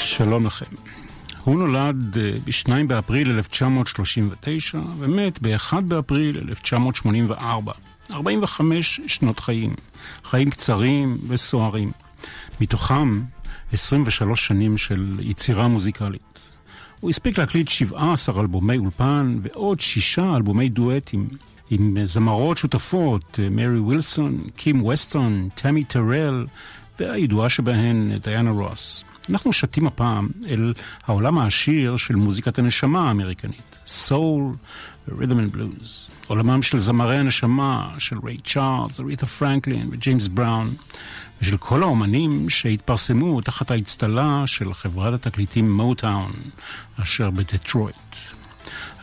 שלום לכם. הוא נולד אה, ב-2 באפריל 1939 ומת ב-1 באפריל 1984. 45 שנות חיים, חיים קצרים וסוערים. מתוכם 23 שנים של יצירה מוזיקלית. הוא הספיק להקליט 17 אלבומי אולפן ועוד שישה אלבומי דואטים עם זמרות שותפות, אה, מרי ווילסון, קים ווסטון, תמי טרל והידועה שבהן דיאנה רוס. אנחנו שטים הפעם אל העולם העשיר של מוזיקת הנשמה האמריקנית, soul ו rhythm and blues. עולמם של זמרי הנשמה, של ריי צ'ארלס, אריתה פרנקלין וג'יימס בראון, ושל כל האומנים שהתפרסמו תחת האצטלה של חברת התקליטים מוטאון, אשר בדטרויט.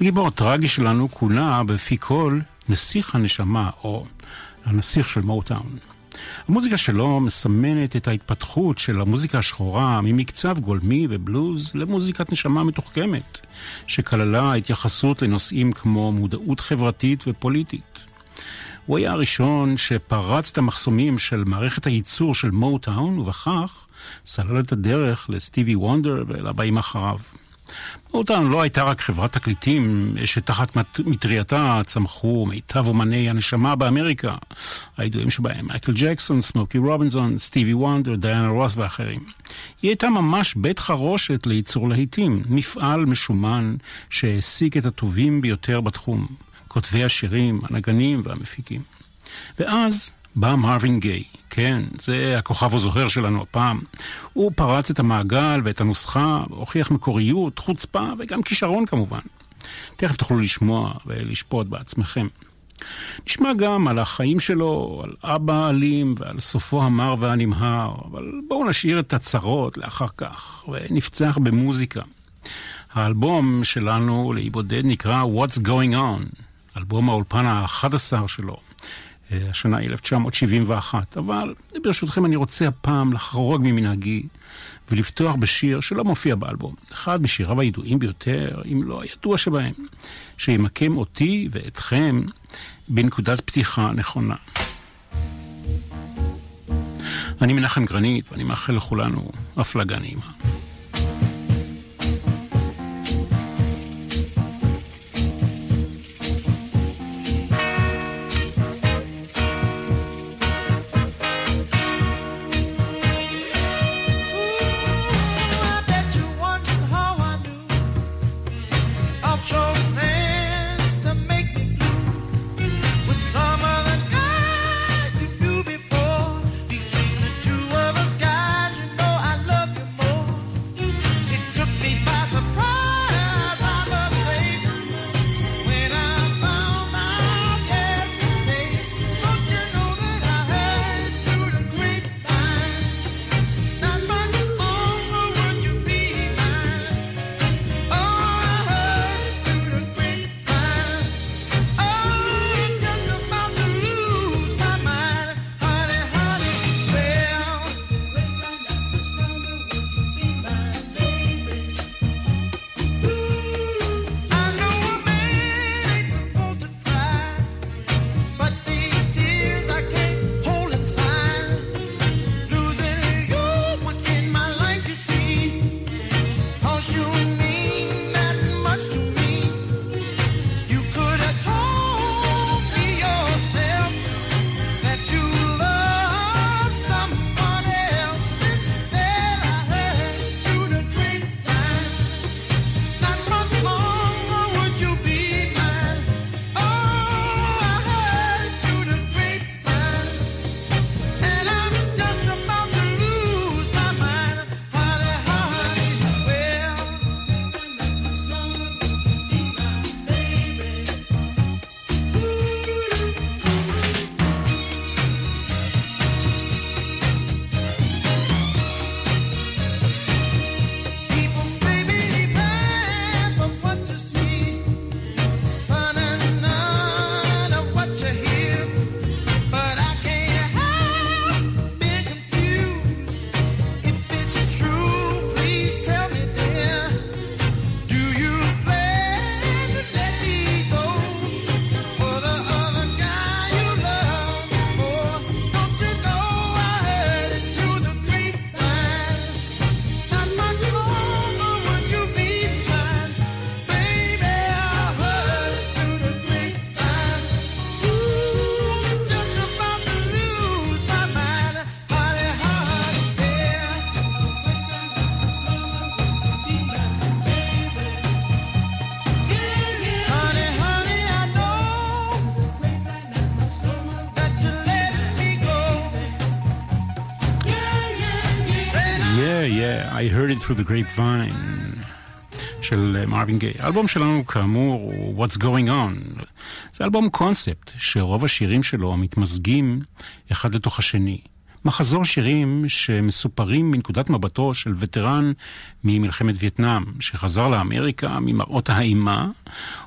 הגיבור הטרגי שלנו כונה בפי כל נסיך הנשמה, או הנסיך של מוטאון. המוזיקה שלו מסמנת את ההתפתחות של המוזיקה השחורה ממקצב גולמי ובלוז למוזיקת נשמה מתוחכמת, שכללה התייחסות לנושאים כמו מודעות חברתית ופוליטית. הוא היה הראשון שפרץ את המחסומים של מערכת הייצור של מוטאון, ובכך סלל את הדרך לסטיבי וונדר ולבאים אחריו. מוטאון לא הייתה רק חברת תקליטים שתחת מטרייתה צמחו מיטב אומני הנשמה באמריקה, הידועים שבהם מייקל ג'קסון, סמוקי רובינזון, סטיבי וונדר, דיאנה רוס ואחרים. היא הייתה ממש בית חרושת לייצור להיטים, מפעל משומן שהעסיק את הטובים ביותר בתחום, כותבי השירים, הנגנים והמפיקים. ואז בא מרווין גיי. כן, זה הכוכב הזוהר שלנו הפעם. הוא פרץ את המעגל ואת הנוסחה, הוכיח מקוריות, חוצפה וגם כישרון כמובן. תכף תוכלו לשמוע ולשפוט בעצמכם. נשמע גם על החיים שלו, על אבא אלים ועל סופו המר והנמהר, אבל בואו נשאיר את הצרות לאחר כך, ונפצח במוזיקה. האלבום שלנו להיבודד נקרא What's Going On, אלבום האולפן ה-11 שלו. אה, השנה 1971. אבל ברשותכם אני רוצה הפעם לחרוג ממנהגי ולפתוח בשיר שלא מופיע באלבום. אחד משיריו הידועים ביותר, אם לא הידוע שבהם, שימקם אותי ואתכם בנקודת פתיחה נכונה. אני מנחם גרנית ואני מאחל לכולנו הפלגה נעימה. Heard it through the grapevine. של מרווין גיי. האלבום שלנו כאמור הוא What's Going On. זה אלבום קונספט שרוב השירים שלו מתמזגים אחד לתוך השני. מחזור שירים שמסופרים מנקודת מבטו של וטרן ממלחמת וייטנאם, שחזר לאמריקה ממראות האימה,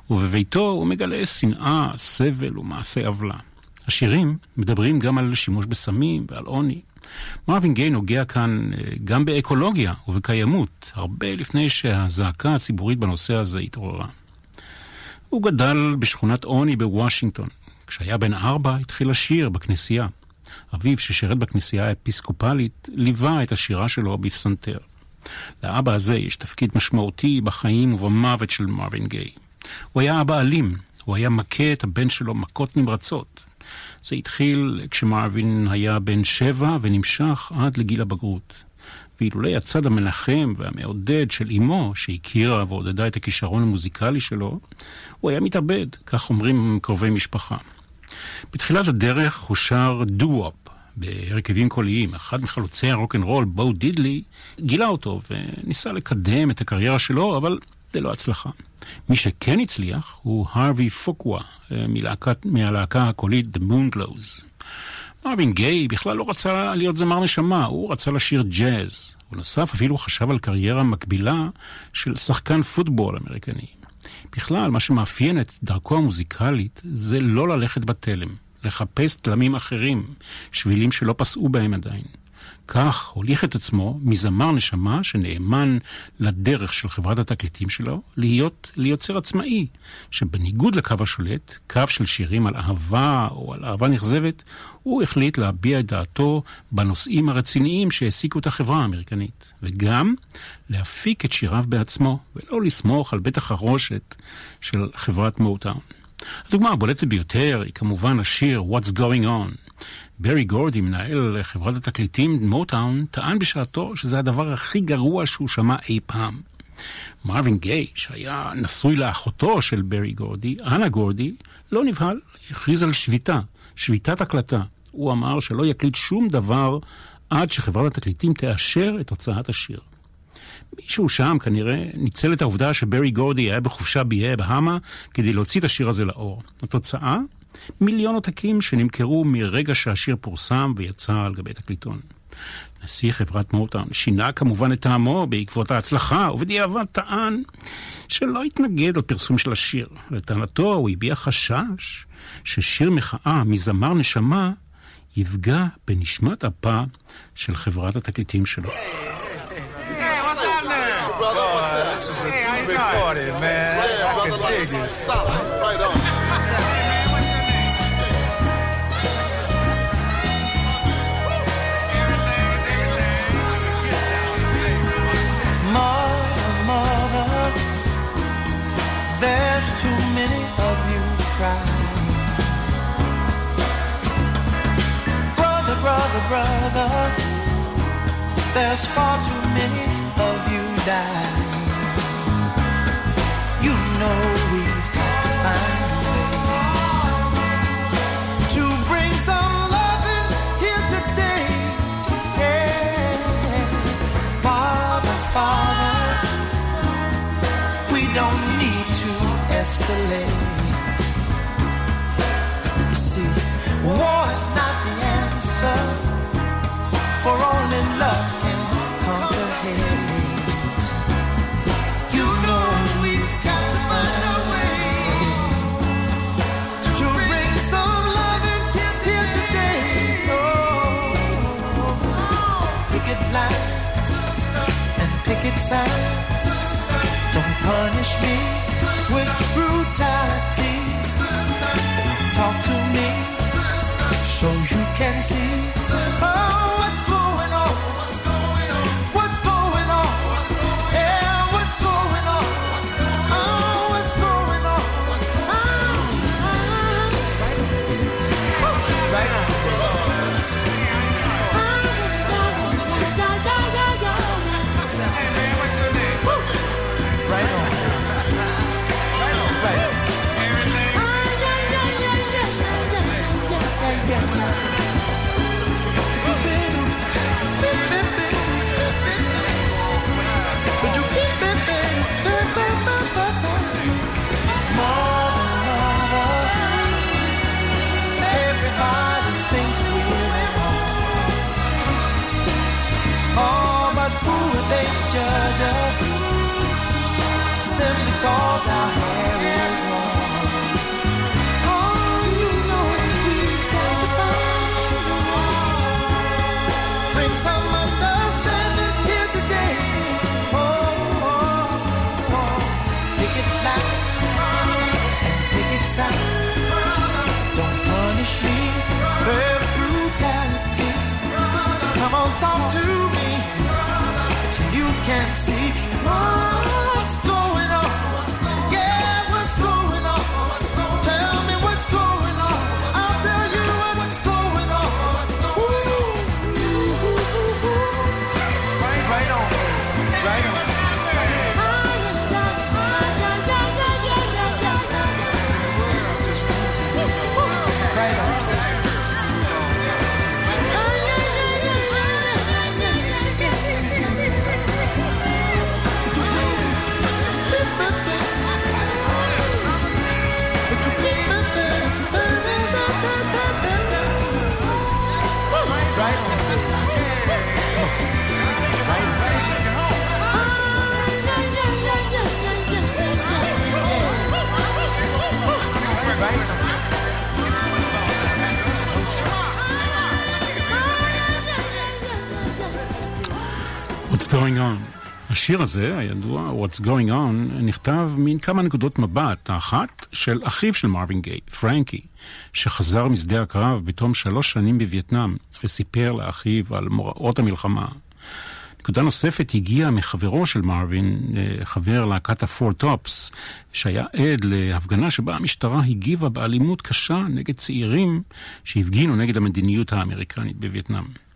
ובביתו הוא מגלה שנאה, סבל ומעשי עוולה. השירים מדברים גם על שימוש בסמים ועל עוני. מרווין גיי נוגע כאן אה, גם באקולוגיה ובקיימות, הרבה לפני שהזעקה הציבורית בנושא הזה התעוררה. הוא גדל בשכונת עוני בוושינגטון. כשהיה בן ארבע התחיל לשיר בכנסייה. אביו, ששירת בכנסייה האפיסקופלית, ליווה את השירה שלו בפסנתר. לאבא הזה יש תפקיד משמעותי בחיים ובמוות של מרווין גיי. הוא היה אבא אלים, הוא היה מכה את הבן שלו מכות נמרצות. זה התחיל כשמרווין היה בן שבע ונמשך עד לגיל הבגרות. ואילולא הצד המנחם והמעודד של אמו, שהכירה ועודדה את הכישרון המוזיקלי שלו, הוא היה מתאבד, כך אומרים קרובי משפחה. בתחילת הדרך הוא שר דו-וופ בהרכבים קוליים. אחד מחלוצי הרוקנרול, בואו דידלי, גילה אותו וניסה לקדם את הקריירה שלו, אבל ללא הצלחה. מי שכן הצליח הוא הרווי פוקווה אה, מהלהקה הקולית The Moonglows. מרווין גיי בכלל לא רצה להיות זמר נשמה, הוא רצה לשיר ג'אז. בנוסף אפילו חשב על קריירה מקבילה של שחקן פוטבול אמריקני. בכלל, מה שמאפיין את דרכו המוזיקלית זה לא ללכת בתלם, לחפש תלמים אחרים, שבילים שלא פסעו בהם עדיין. כך הוליך את עצמו מזמר נשמה שנאמן לדרך של חברת התקליטים שלו, להיות ליוצר עצמאי, שבניגוד לקו השולט, קו של שירים על אהבה או על אהבה נכזבת, הוא החליט להביע את דעתו בנושאים הרציניים שהעסיקו את החברה האמריקנית, וגם להפיק את שיריו בעצמו, ולא לסמוך על בית החרושת של חברת מוטאון. הדוגמה הבולטת ביותר היא כמובן השיר What's Going On, ברי גורדי, מנהל חברת התקליטים מוטאון, טען בשעתו שזה הדבר הכי גרוע שהוא שמע אי פעם. מרווין גיי, שהיה נשוי לאחותו של ברי גורדי, אנה גורדי, לא נבהל, הכריז על שביתה, שביתת הקלטה. הוא אמר שלא יקליט שום דבר עד שחברת התקליטים תאשר את הוצאת השיר. מישהו שם כנראה ניצל את העובדה שברי גורדי היה בחופשה באיי בהאמה כדי להוציא את השיר הזה לאור. התוצאה? מיליון עותקים שנמכרו מרגע שהשיר פורסם ויצא על גבי תקליטון. נשיא חברת מוטאון שינה כמובן את טעמו בעקבות ההצלחה, ובדיעבד טען שלא התנגד לפרסום של השיר. לטענתו הוא הביע חשש ששיר מחאה מזמר נשמה יפגע בנשמת אפה של חברת התקליטים שלו. There's there's far too many of you die. You know we've got to find a way to bring some loving here today. Yeah. Father, Father, we don't need to escalate. Picket. Don't punish me with brutality. Talk to me so going on? השיר הזה, הידוע, What's going on, נכתב מן כמה נקודות מבט. האחת של אחיו של מרווין גיי, פרנקי, שחזר משדה הקרב בתום שלוש שנים בווייטנאם, וסיפר לאחיו על מוראות המלחמה. נקודה נוספת הגיעה מחברו של מרווין, אה, חבר להקת הפור טופס, שהיה עד להפגנה שבה המשטרה הגיבה באלימות קשה נגד צעירים שהפגינו נגד המדיניות האמריקנית בווייטנאם.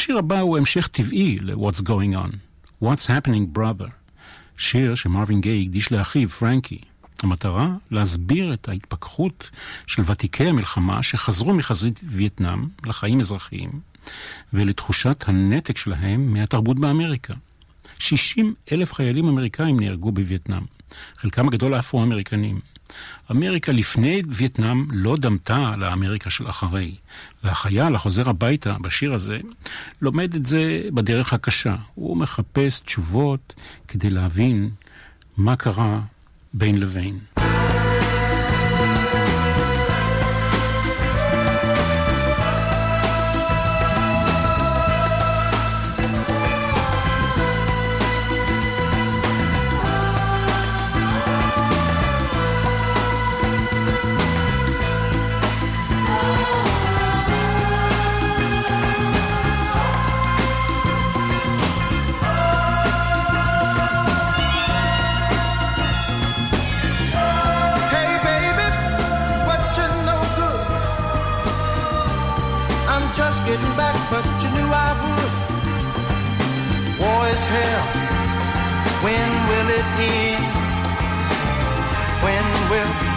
השיר הבא הוא המשך טבעי ל-What's Going On, What's Happening Brother, שיר שמרווין גיי הקדיש לאחיו, פרנקי. המטרה, להסביר את ההתפכחות של ותיקי המלחמה שחזרו מחזית וייטנאם לחיים אזרחיים ולתחושת הנתק שלהם מהתרבות באמריקה. 60 אלף חיילים אמריקאים נהרגו בווייטנאם, חלקם הגדול אפרו-אמריקנים. אמריקה לפני וייטנאם לא דמתה לאמריקה של אחרי, והחייל החוזר הביתה בשיר הזה לומד את זה בדרך הקשה. הוא מחפש תשובות כדי להבין מה קרה בין לבין.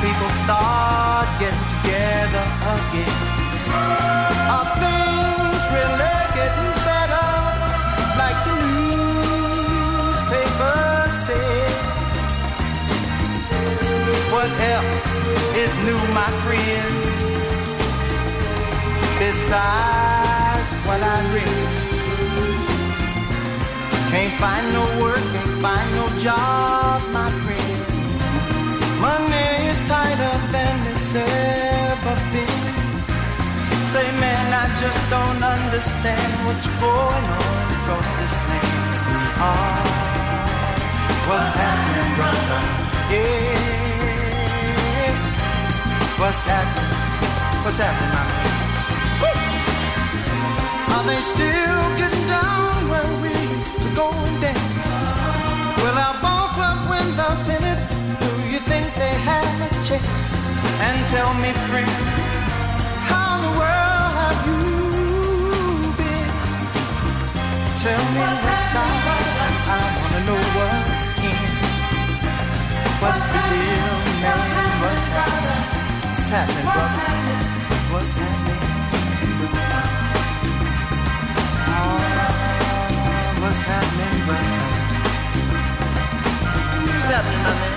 People start getting together again? Are things really getting better? Like the newspapers say. What else is new, my friend? Besides what I read, can't find no work, can't find no job, my friend. Money tighter than it's ever been. Say, man, I just don't understand what's going on across this land. Ah, what's happening, brother? Yeah. What's happening? What's happening, my man? Are they still getting down And tell me, friend, how in the world have you been? Tell me what's out. I wanna know what's in. What's the deal, man? What's happening? What's happening, brother? What's happening? What's happening, brother? What's happening, my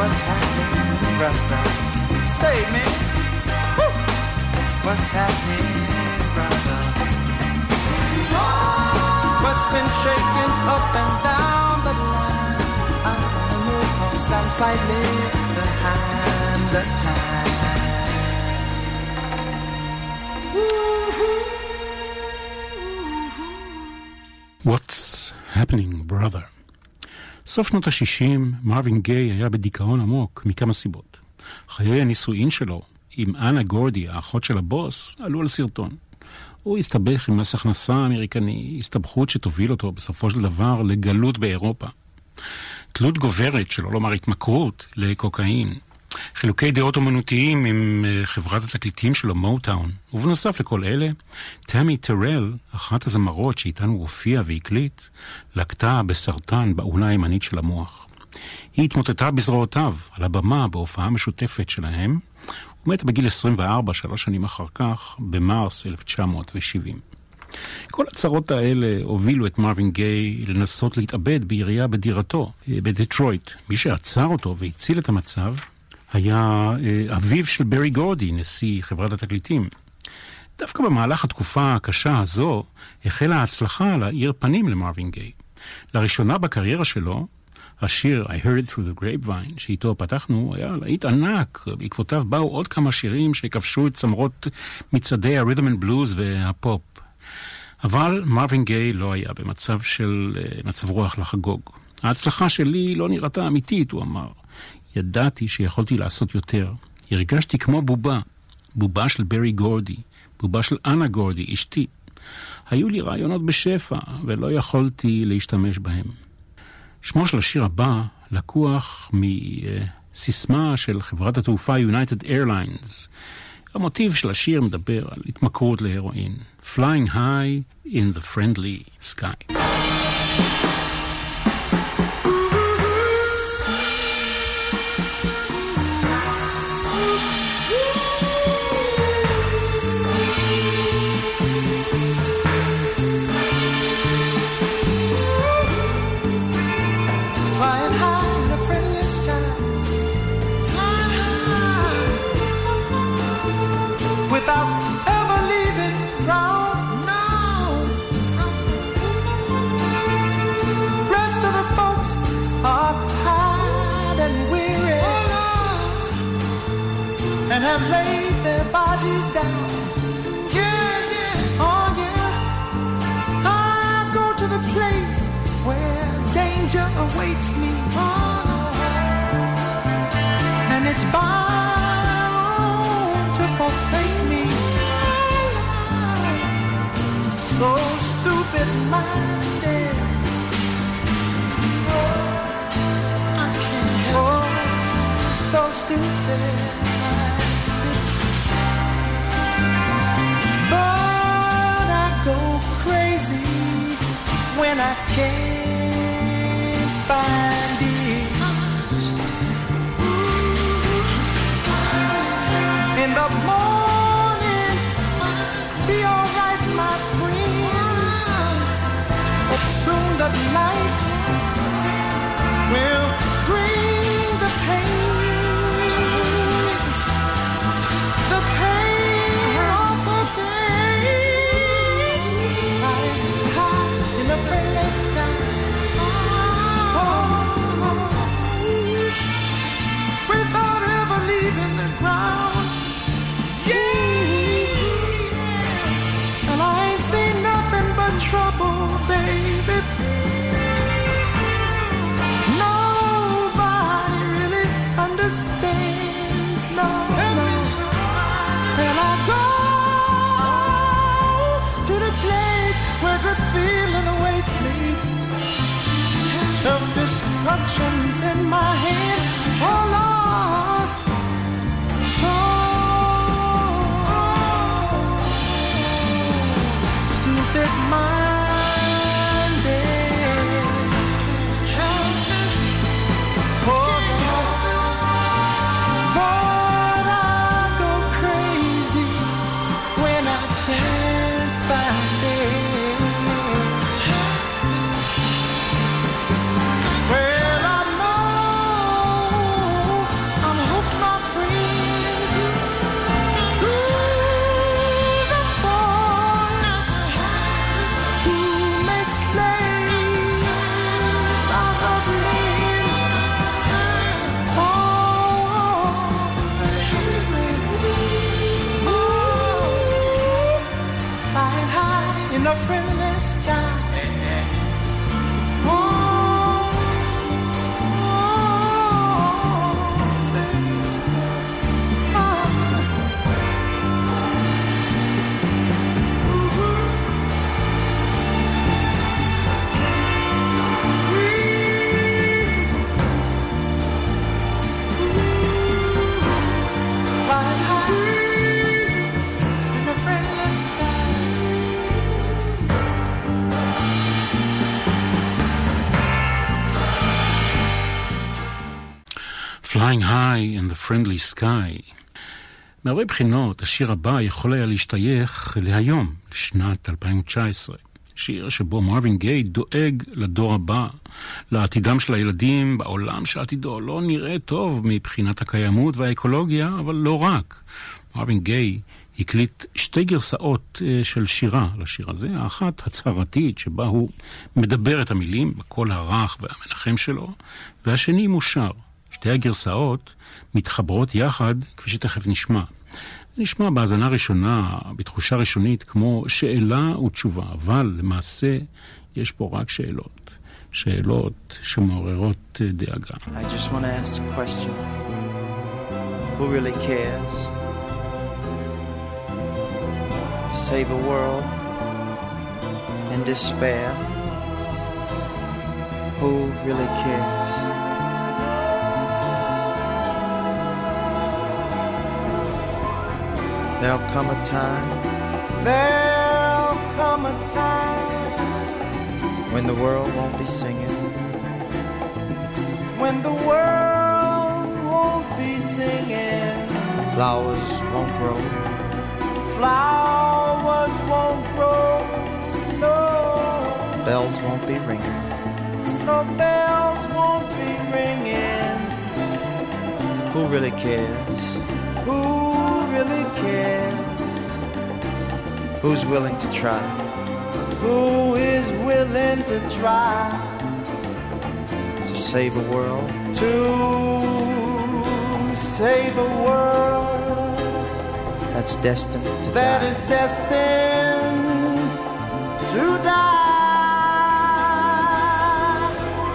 what's happening, brother? Say, man. Woo! What's happening, brother? What's been shaking up and down the line? I wanna know 'cause I'm slightly behind the time. What's happening, brother? סוף שנות ה-60, מרווין גיי היה בדיכאון עמוק מכמה סיבות. חיי הנישואין שלו עם אנה גורדי, האחות של הבוס, עלו על סרטון. הוא הסתבך עם מס הכנסה אמריקני, הסתבכות שתוביל אותו בסופו של דבר לגלות באירופה. תלות גוברת, שלא לומר התמכרות, לקוקאין. חילוקי דעות אומנותיים עם אה, חברת התקליטים שלו, מוטאון. ובנוסף לכל אלה, תמי טרל, אחת הזמרות שאיתן הוא הופיע והקליט, לקטה בסרטן באונה הימנית של המוח. היא התמוטטה בזרועותיו על הבמה בהופעה משותפת שלהם, ומתה בגיל 24, שלוש שנים אחר כך, במרס 1970. כל הצרות האלה הובילו את מרווין גיי לנסות להתאבד בירייה בדירתו, אה, בדטרויט. מי שעצר אותו והציל את המצב היה אה, אביו של ברי גורדי, נשיא חברת התקליטים. דווקא במהלך התקופה הקשה הזו, החלה ההצלחה להאיר פנים למרווין גיי. לראשונה בקריירה שלו, השיר I heard it through the grapevine, שאיתו פתחנו, היה להיט ענק. בעקבותיו באו עוד כמה שירים שכבשו את צמרות מצעדי ה-rhythm and blues והפופ. אבל מרווין גיי לא היה במצב של uh, מצב רוח לחגוג. ההצלחה שלי לא נראתה אמיתית, הוא אמר. ידעתי שיכולתי לעשות יותר. הרגשתי כמו בובה, בובה של ברי גורדי, בובה של אנה גורדי, אשתי. היו לי רעיונות בשפע, ולא יכולתי להשתמש בהם. שמו של השיר הבא לקוח מסיסמה של חברת התעופה United Airlines. המוטיב של השיר מדבר על התמכרות להרואין. Flying high in the friendly sky. Laid their bodies down. Yeah, yeah, oh yeah. I go to the place where danger awaits me. Oh, and it's bound to forsake me. Oh, so stupid minded. Flying High in the Friendly Sky. מהרבה בחינות, השיר הבא יכול היה להשתייך להיום, לשנת 2019. שיר שבו מרווין גיי דואג לדור הבא, לעתידם של הילדים בעולם שעתידו לא נראה טוב מבחינת הקיימות והאקולוגיה, אבל לא רק. מרווין גיי הקליט שתי גרסאות אה, של שירה לשיר הזה, האחת הצהרתית, שבה הוא מדבר את המילים בקול הרך והמנחם שלו, והשני מושר. שתי הגרסאות מתחברות יחד, כפי שתכף נשמע. נשמע בהאזנה ראשונה, בתחושה ראשונית, כמו שאלה ותשובה, אבל למעשה יש פה רק שאלות. שאלות שמעוררות אה, דאגה. Who really cares? To save a world in despair? Who really cares? There'll come a time. There'll come a time when the world won't be singing. When the world won't be singing. Flowers won't grow. Flowers won't grow. No. Bells won't be ringing. No bells won't be ringing. Who really cares? Who really cares? Who's willing to try? Who is willing to try to save a world? To save a world that's destined to that die. is destined to die.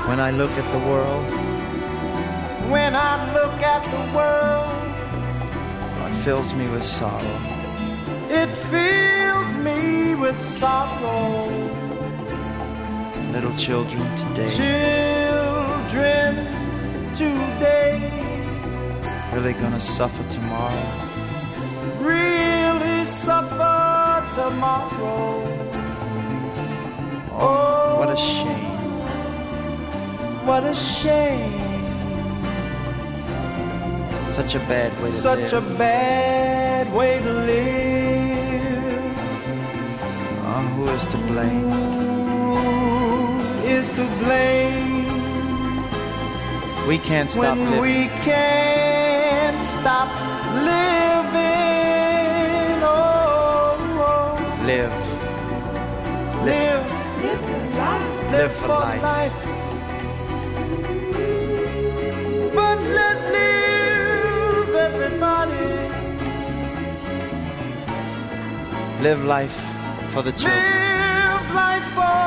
When I look at the world, when I look at the world fills me with sorrow. It fills me with sorrow. Little children today. Children today. Really gonna suffer tomorrow. Really suffer tomorrow. Oh, what a shame. What a shame. Such a bad way to Such live. Such a bad way to live. Oh, who is to blame? Who is to blame? We can't stop when living. we can't stop living. Oh, oh. Live. Live. Live, live, live for, for life. life. But let Live life for the children. Live life for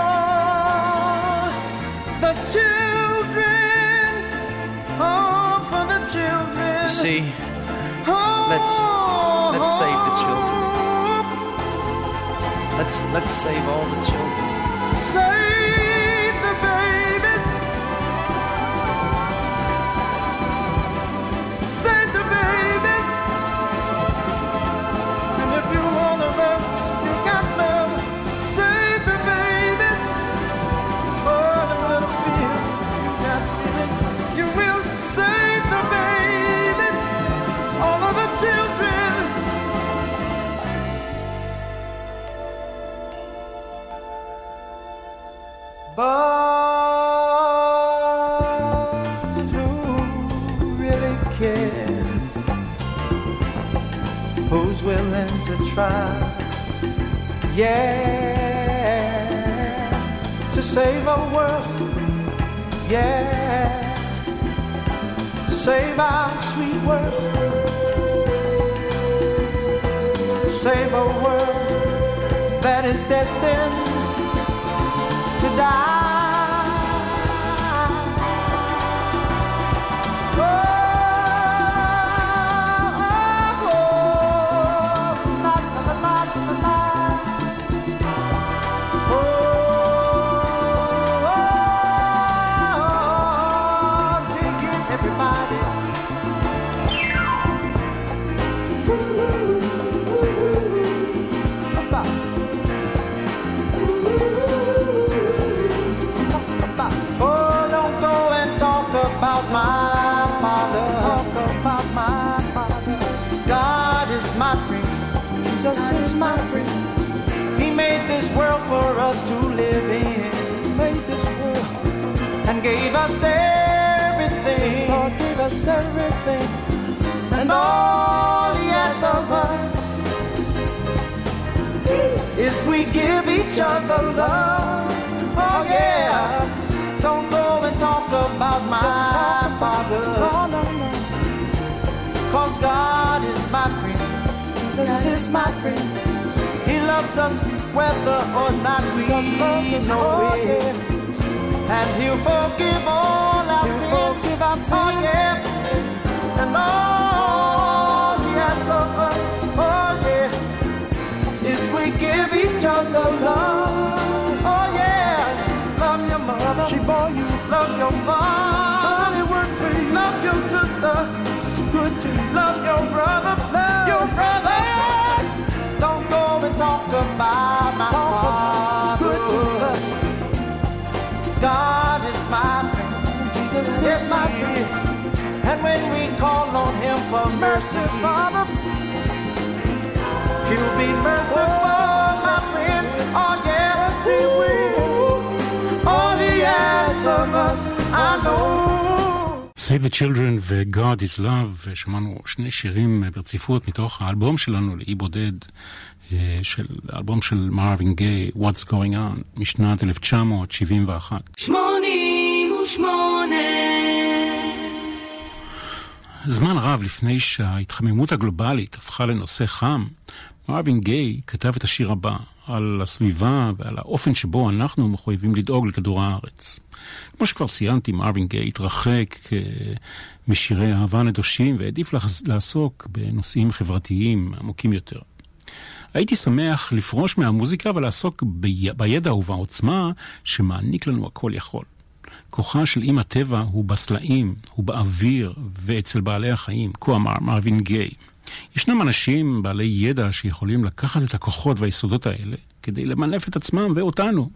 the children. Oh, for the children. You see, let's let's save the children. Oh. Let's let's save all the children. Yeah, to save our world. Yeah, save our sweet world. Save a world that is destined to die. Us to live in. Made this world and gave us everything. Lord gave us everything. And all He asks of us is we give each other love. Oh yeah. Don't go and talk about my father. No, no, no. Cause God is my friend. Jesus is my friend. He loves us whether or not we Just know oh, it. And he'll forgive all our He'll sins. forgive our Oh yeah. And all he asks of us, oh yeah, is we give each other love. Oh yeah. Love your mother. She bore you. Love your father. Work for you. Love your sister. It's good to you. Love your brother. Love your brother. About my. It's good to us. God is my friend. Jesus is my friend. And when we call on him for mercy, Father, he'll be merciful, my friend. Oh, yes, he will. All he asks of us, I know. Save the Children ו-God is Love, שמענו שני שירים ברציפות מתוך האלבום שלנו לאי בודד, אה, של האלבום של מרווין גיי, What's Going On, משנת 1971. שמונים ושמונה. זמן רב לפני שההתחממות הגלובלית הפכה לנושא חם, מרווין גיי כתב את השיר הבא על הסביבה ועל האופן שבו אנחנו מחויבים לדאוג לכדור הארץ. כמו שכבר ציינתי, מרווין גיי התרחק אה, משירי אהבה נדושים והעדיף לעסוק בנושאים חברתיים עמוקים יותר. הייתי שמח לפרוש מהמוזיקה ולעסוק בי- בידע ובעוצמה שמעניק לנו הכל יכול. כוחה של אם הטבע הוא בסלעים, הוא באוויר ואצל בעלי החיים, כה אמר מרווין גיי. ישנם אנשים בעלי ידע שיכולים לקחת את הכוחות והיסודות האלה כדי למנף את עצמם ואותנו.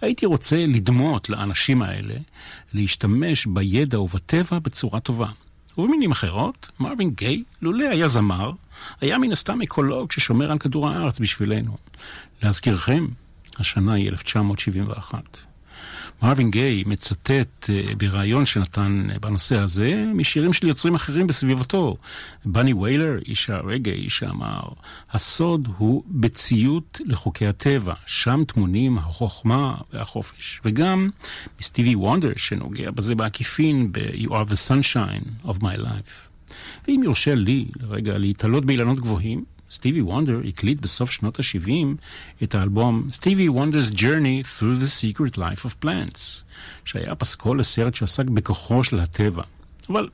הייתי רוצה לדמות לאנשים האלה, להשתמש בידע ובטבע בצורה טובה. ובמילים אחרות, מרווין גיי, לולא היה זמר, היה מן הסתם אקולוג ששומר על כדור הארץ בשבילנו. להזכירכם, השנה היא 1971. מרווין גיי מצטט אה, בריאיון שנתן אה, בנושא הזה משירים של יוצרים אחרים בסביבתו. בני ויילר, איש הרגע, איש שאמר, הסוד הוא בציות לחוקי הטבע, שם טמונים החוכמה והחופש. וגם מסטיבי וונדר שנוגע בזה בעקיפין ב-You are the sunshine of my life. ואם יורשה לי לרגע להתעלות באילנות גבוהים, סטיבי וונדר הקליט בסוף שנות ה-70 את האלבום סטיבי וונדר's Journey Through the Secret Life of Plants, שהיה פסקול לסרט שעסק בכוחו של הטבע. אבל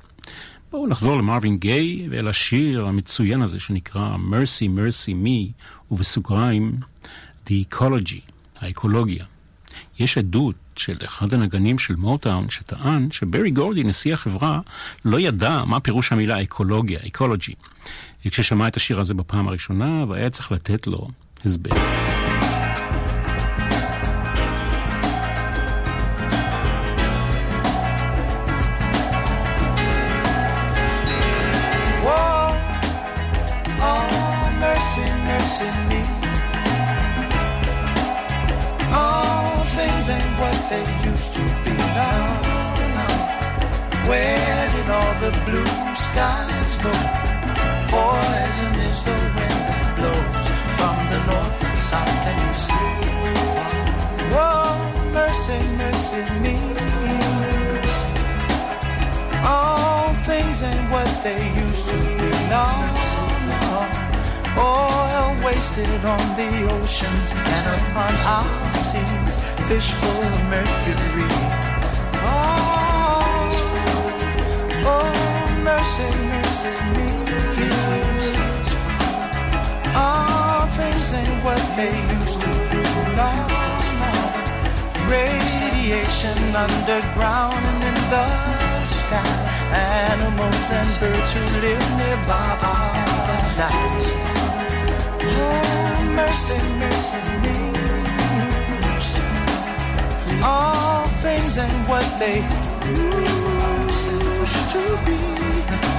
בואו נחזור למרווין גיי ואל השיר המצוין הזה שנקרא Mercy Mercy Me, ובסוגריים The Ecology, האקולוגיה. יש עדות של אחד הנגנים של מוטאון שטען שברי גורדי, נשיא החברה, לא ידע מה פירוש המילה אקולוגיה, אקולוגי. כששמע את השיר הזה בפעם הראשונה, והיה צריך לתת לו הסבר. Wasted on the oceans and upon our seas. Fish full of mercury. Oh, oh, mercy, mercy me. All things ain't what they used to be. No, no. Radiation underground and in the sky. Animals and birds who live nearby are alive. Mercy, mercy me. All things ain't what they used to be.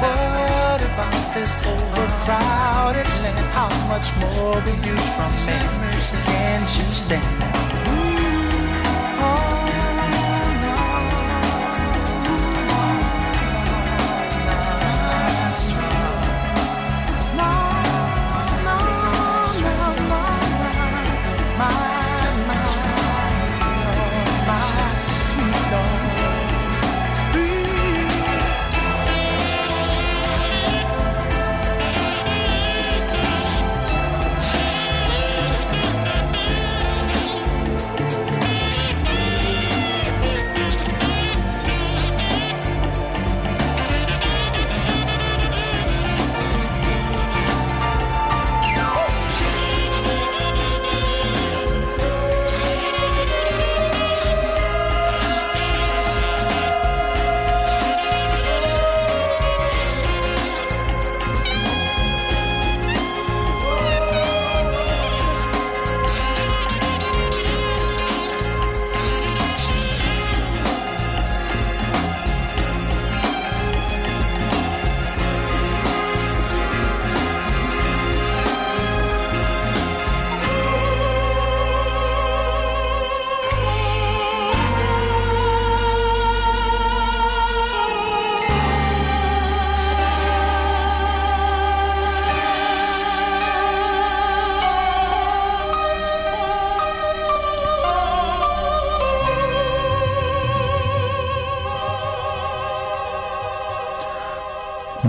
What about this overcrowded land? How much more will you from me? Can't you stand that?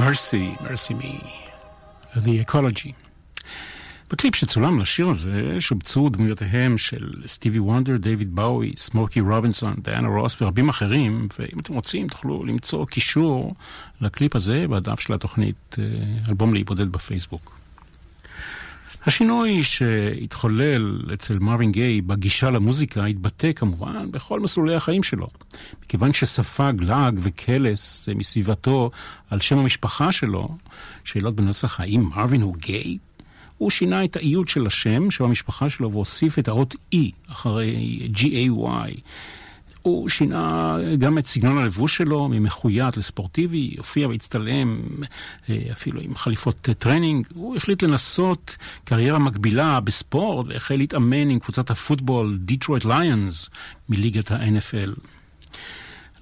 Mercy, Mercy Me, The Ecology. בקליפ שצולם לשיר הזה שובצו דמויותיהם של סטיבי וונדר, דיוויד באוי, סמוקי רובינסון, דיאנה רוס ורבים אחרים, ואם אתם רוצים תוכלו למצוא קישור לקליפ הזה בדף של התוכנית אה, אלבום להיבודד בפייסבוק. השינוי שהתחולל אצל מרווין גיי בגישה למוזיקה התבטא כמובן בכל מסלולי החיים שלו. מכיוון שספג לעג וקלס מסביבתו על שם המשפחה שלו, שאלות בנוסח האם מרווין הוא גיי? הוא שינה את האיות של השם, שם המשפחה שלו, והוסיף את האות E אחרי G-A-Y. הוא שינה גם את סגנון הלבוש שלו, ממחויט לספורטיבי, הופיע והצטלם אה, אפילו עם חליפות טרנינג. הוא החליט לנסות קריירה מקבילה בספורט והחל להתאמן עם קבוצת הפוטבול דיטרויט ליונס מליגת ה-NFL.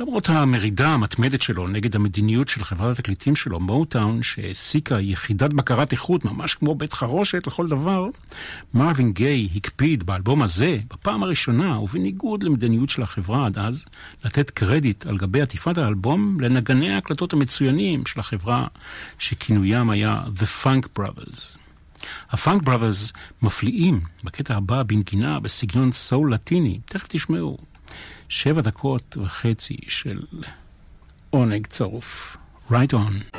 למרות המרידה המתמדת שלו נגד המדיניות של חברת התקליטים שלו, מוטאון, שהעסיקה יחידת בקרת איכות, ממש כמו בית חרושת לכל דבר, מרווין גיי הקפיד באלבום הזה, בפעם הראשונה, ובניגוד למדיניות של החברה עד אז, לתת קרדיט על גבי עטיפת האלבום לנגני ההקלטות המצוינים של החברה, שכינוים היה The Funk Brothers. הפאנק בראברס מפליאים בקטע הבא בנגינה בסגנון סול לטיני, תכף תשמעו. שבע דקות וחצי של עונג צרוף. Right on.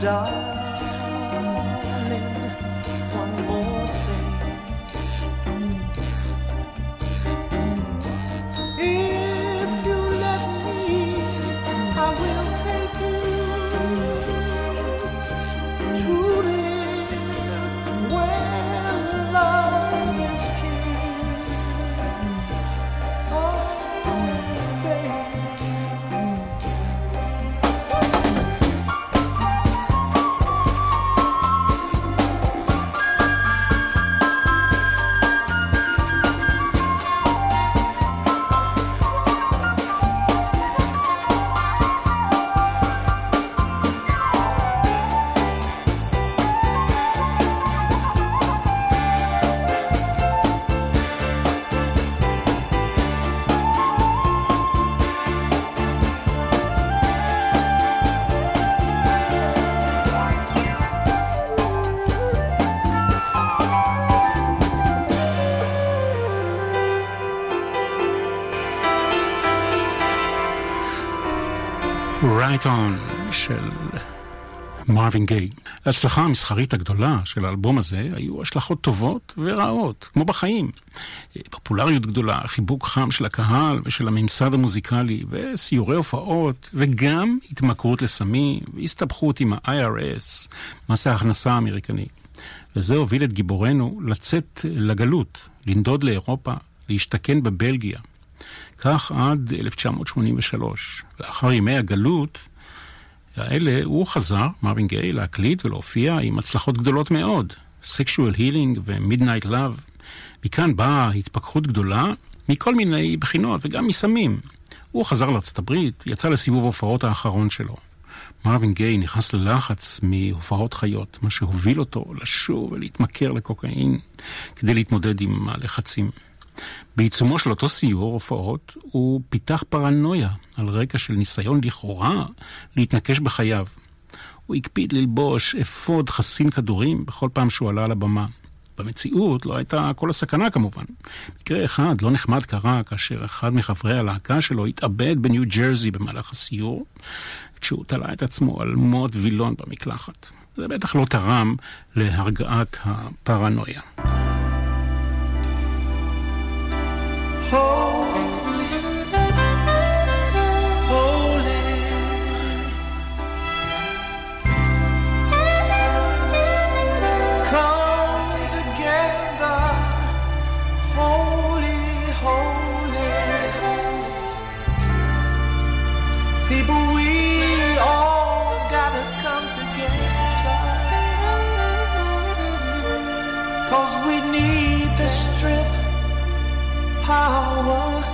die. On של מרווין גיי. להצלחה המסחרית הגדולה של האלבום הזה היו השלכות טובות ורעות, כמו בחיים. פופולריות גדולה, חיבוק חם של הקהל ושל הממסד המוזיקלי, וסיורי הופעות, וגם התמכרות לסמים, והסתבכות עם ה-IRS, מס ההכנסה האמריקני. וזה הוביל את גיבורנו לצאת לגלות, לנדוד לאירופה, להשתכן בבלגיה. כך עד 1983. לאחר ימי הגלות האלה הוא חזר, מרווין גיי, להקליט ולהופיע עם הצלחות גדולות מאוד. Sexual Healing ו-Midnight Love. מכאן באה התפכחות גדולה מכל מיני בחינות וגם מסמים. הוא חזר לארצות הברית, יצא לסיבוב ההופעות האחרון שלו. מרווין גיי נכנס ללחץ מהופעות חיות, מה שהוביל אותו לשוב ולהתמכר לקוקאין כדי להתמודד עם הלחצים. בעיצומו של אותו סיור הופעות, הוא פיתח פרנויה על רקע של ניסיון לכאורה להתנקש בחייו. הוא הקפיד ללבוש אפוד חסין כדורים בכל פעם שהוא עלה על הבמה. במציאות לא הייתה כל הסכנה כמובן. מקרה אחד לא נחמד קרה כאשר אחד מחברי הלהקה שלו התאבד בניו ג'רזי במהלך הסיור, כשהוא תלה את עצמו על מוט וילון במקלחת. זה בטח לא תרם להרגעת הפרנויה. Oh power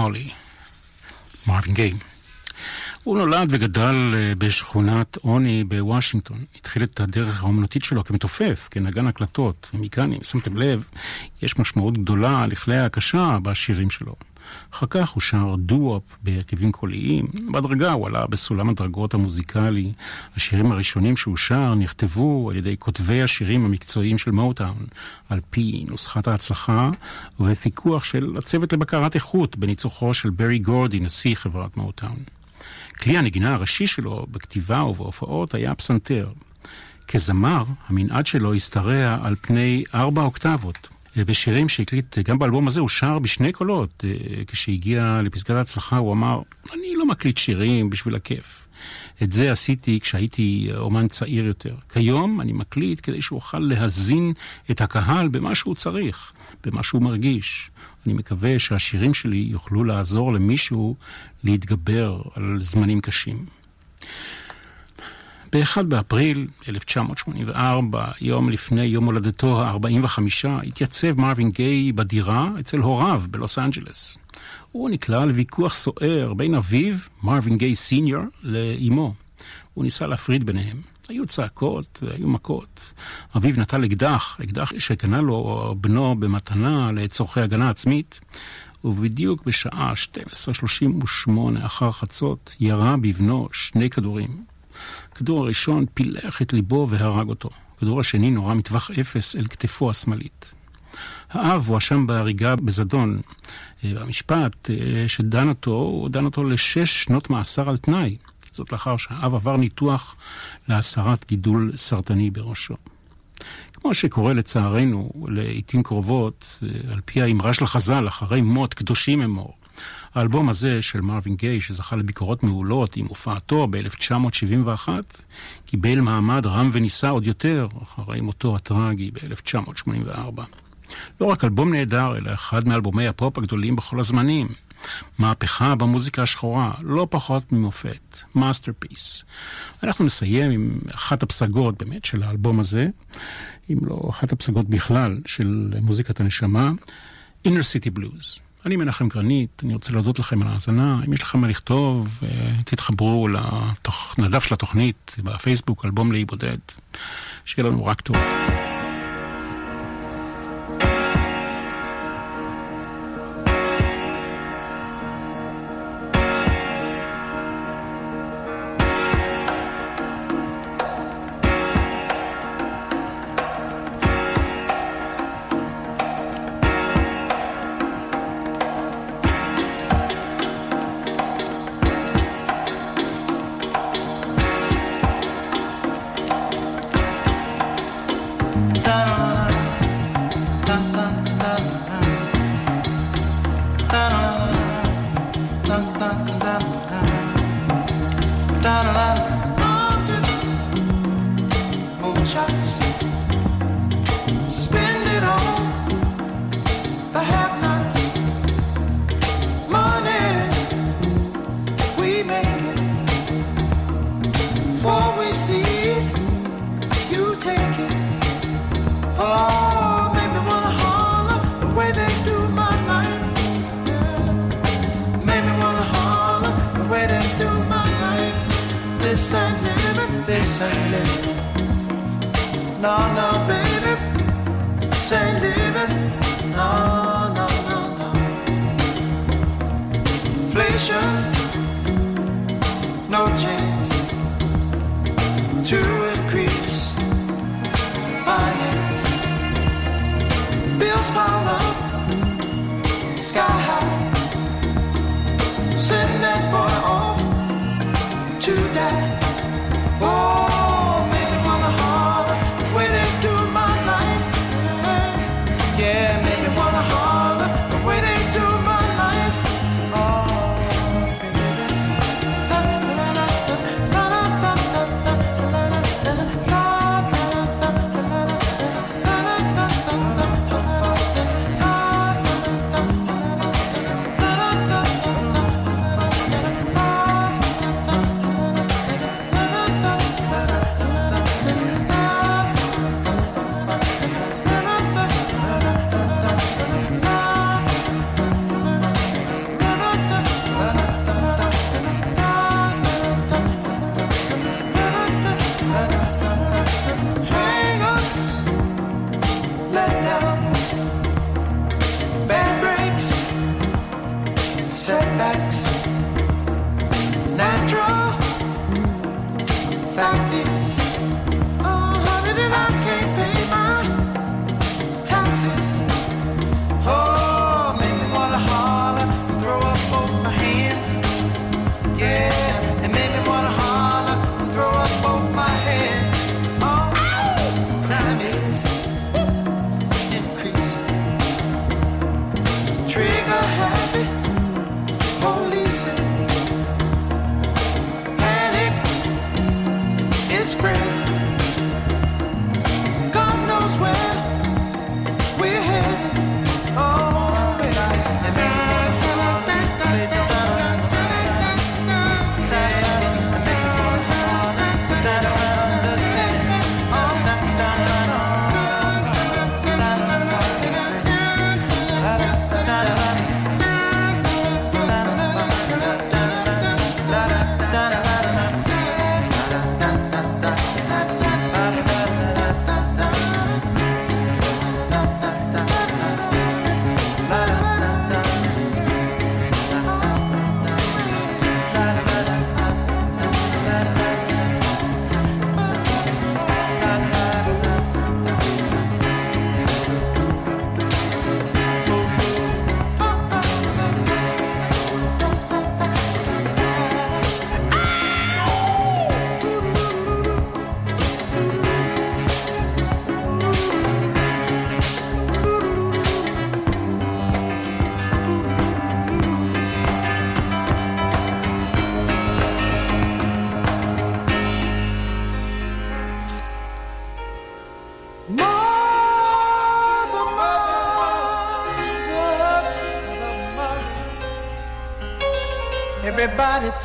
הולי. מרווין גיי. הוא נולד וגדל אה, בשכונת עוני בוושינגטון. התחיל את הדרך האומנותית שלו כמתופף, כנגן הקלטות. ומכאן, אם שמתם לב, יש משמעות גדולה לכלי ההקשה בשירים שלו. אחר כך הוא שר דו-אופ בהרכבים קוליים. בהדרגה הוא עלה בסולם הדרגות המוזיקלי. השירים הראשונים שהוא שר נכתבו על ידי כותבי השירים המקצועיים של מוטאון, על פי נוסחת ההצלחה ובפיקוח של הצוות לבקרת איכות בניצוחו של ברי גורדי, נשיא חברת מוטאון. כלי הנגינה הראשי שלו בכתיבה ובהופעות היה פסנתר. כזמר, המנעד שלו השתרע על פני ארבע אוקטבות. בשירים שהקליט גם באלבום הזה הוא שר בשני קולות. כשהגיע לפסגת ההצלחה הוא אמר, אני לא מקליט שירים בשביל הכיף. את זה עשיתי כשהייתי אומן צעיר יותר. כיום אני מקליט כדי שאוכל להזין את הקהל במה שהוא צריך, במה שהוא מרגיש. אני מקווה שהשירים שלי יוכלו לעזור למישהו להתגבר על זמנים קשים. ב-1 באפריל 1984, יום לפני יום הולדתו ה-45, התייצב מרווין גיי בדירה אצל הוריו בלוס אנג'לס. הוא נקלע לוויכוח סוער בין אביו, מרווין גיי סיניור, לאמו. הוא ניסה להפריד ביניהם. היו צעקות והיו מכות. אביו נטל אקדח, אקדח שקנה לו בנו במתנה לצורכי הגנה עצמית, ובדיוק בשעה 12:38 אחר חצות ירה בבנו שני כדורים. הכדור הראשון פילח את ליבו והרג אותו. הכדור השני נורה מטווח אפס אל כתפו השמאלית. האב הואשם בהריגה בזדון. במשפט שדן אותו, הוא דן אותו לשש שנות מאסר על תנאי. זאת לאחר שהאב עבר ניתוח להסרת גידול סרטני בראשו. כמו שקורה לצערנו לעיתים קרובות, על פי האמרה של החז"ל, אחרי מות קדושים אמור. האלבום הזה של מרווין גיי, שזכה לביקורות מעולות עם הופעתו ב-1971, קיבל מעמד רם ונישא עוד יותר אחרי מותו הטרגי ב-1984. לא רק אלבום נהדר, אלא אחד מאלבומי הפופ הגדולים בכל הזמנים. מהפכה במוזיקה השחורה, לא פחות ממופת, masterpiece. אנחנו נסיים עם אחת הפסגות באמת של האלבום הזה, אם לא אחת הפסגות בכלל של מוזיקת הנשמה, Inner City Blues. אני מנחם גרנית, אני רוצה להודות לכם על ההאזנה. אם יש לכם מה לכתוב, תתחברו לדף של התוכנית בפייסבוק, אלבום לאי בודד. שיהיה לנו רק טוב.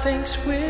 Thinks we're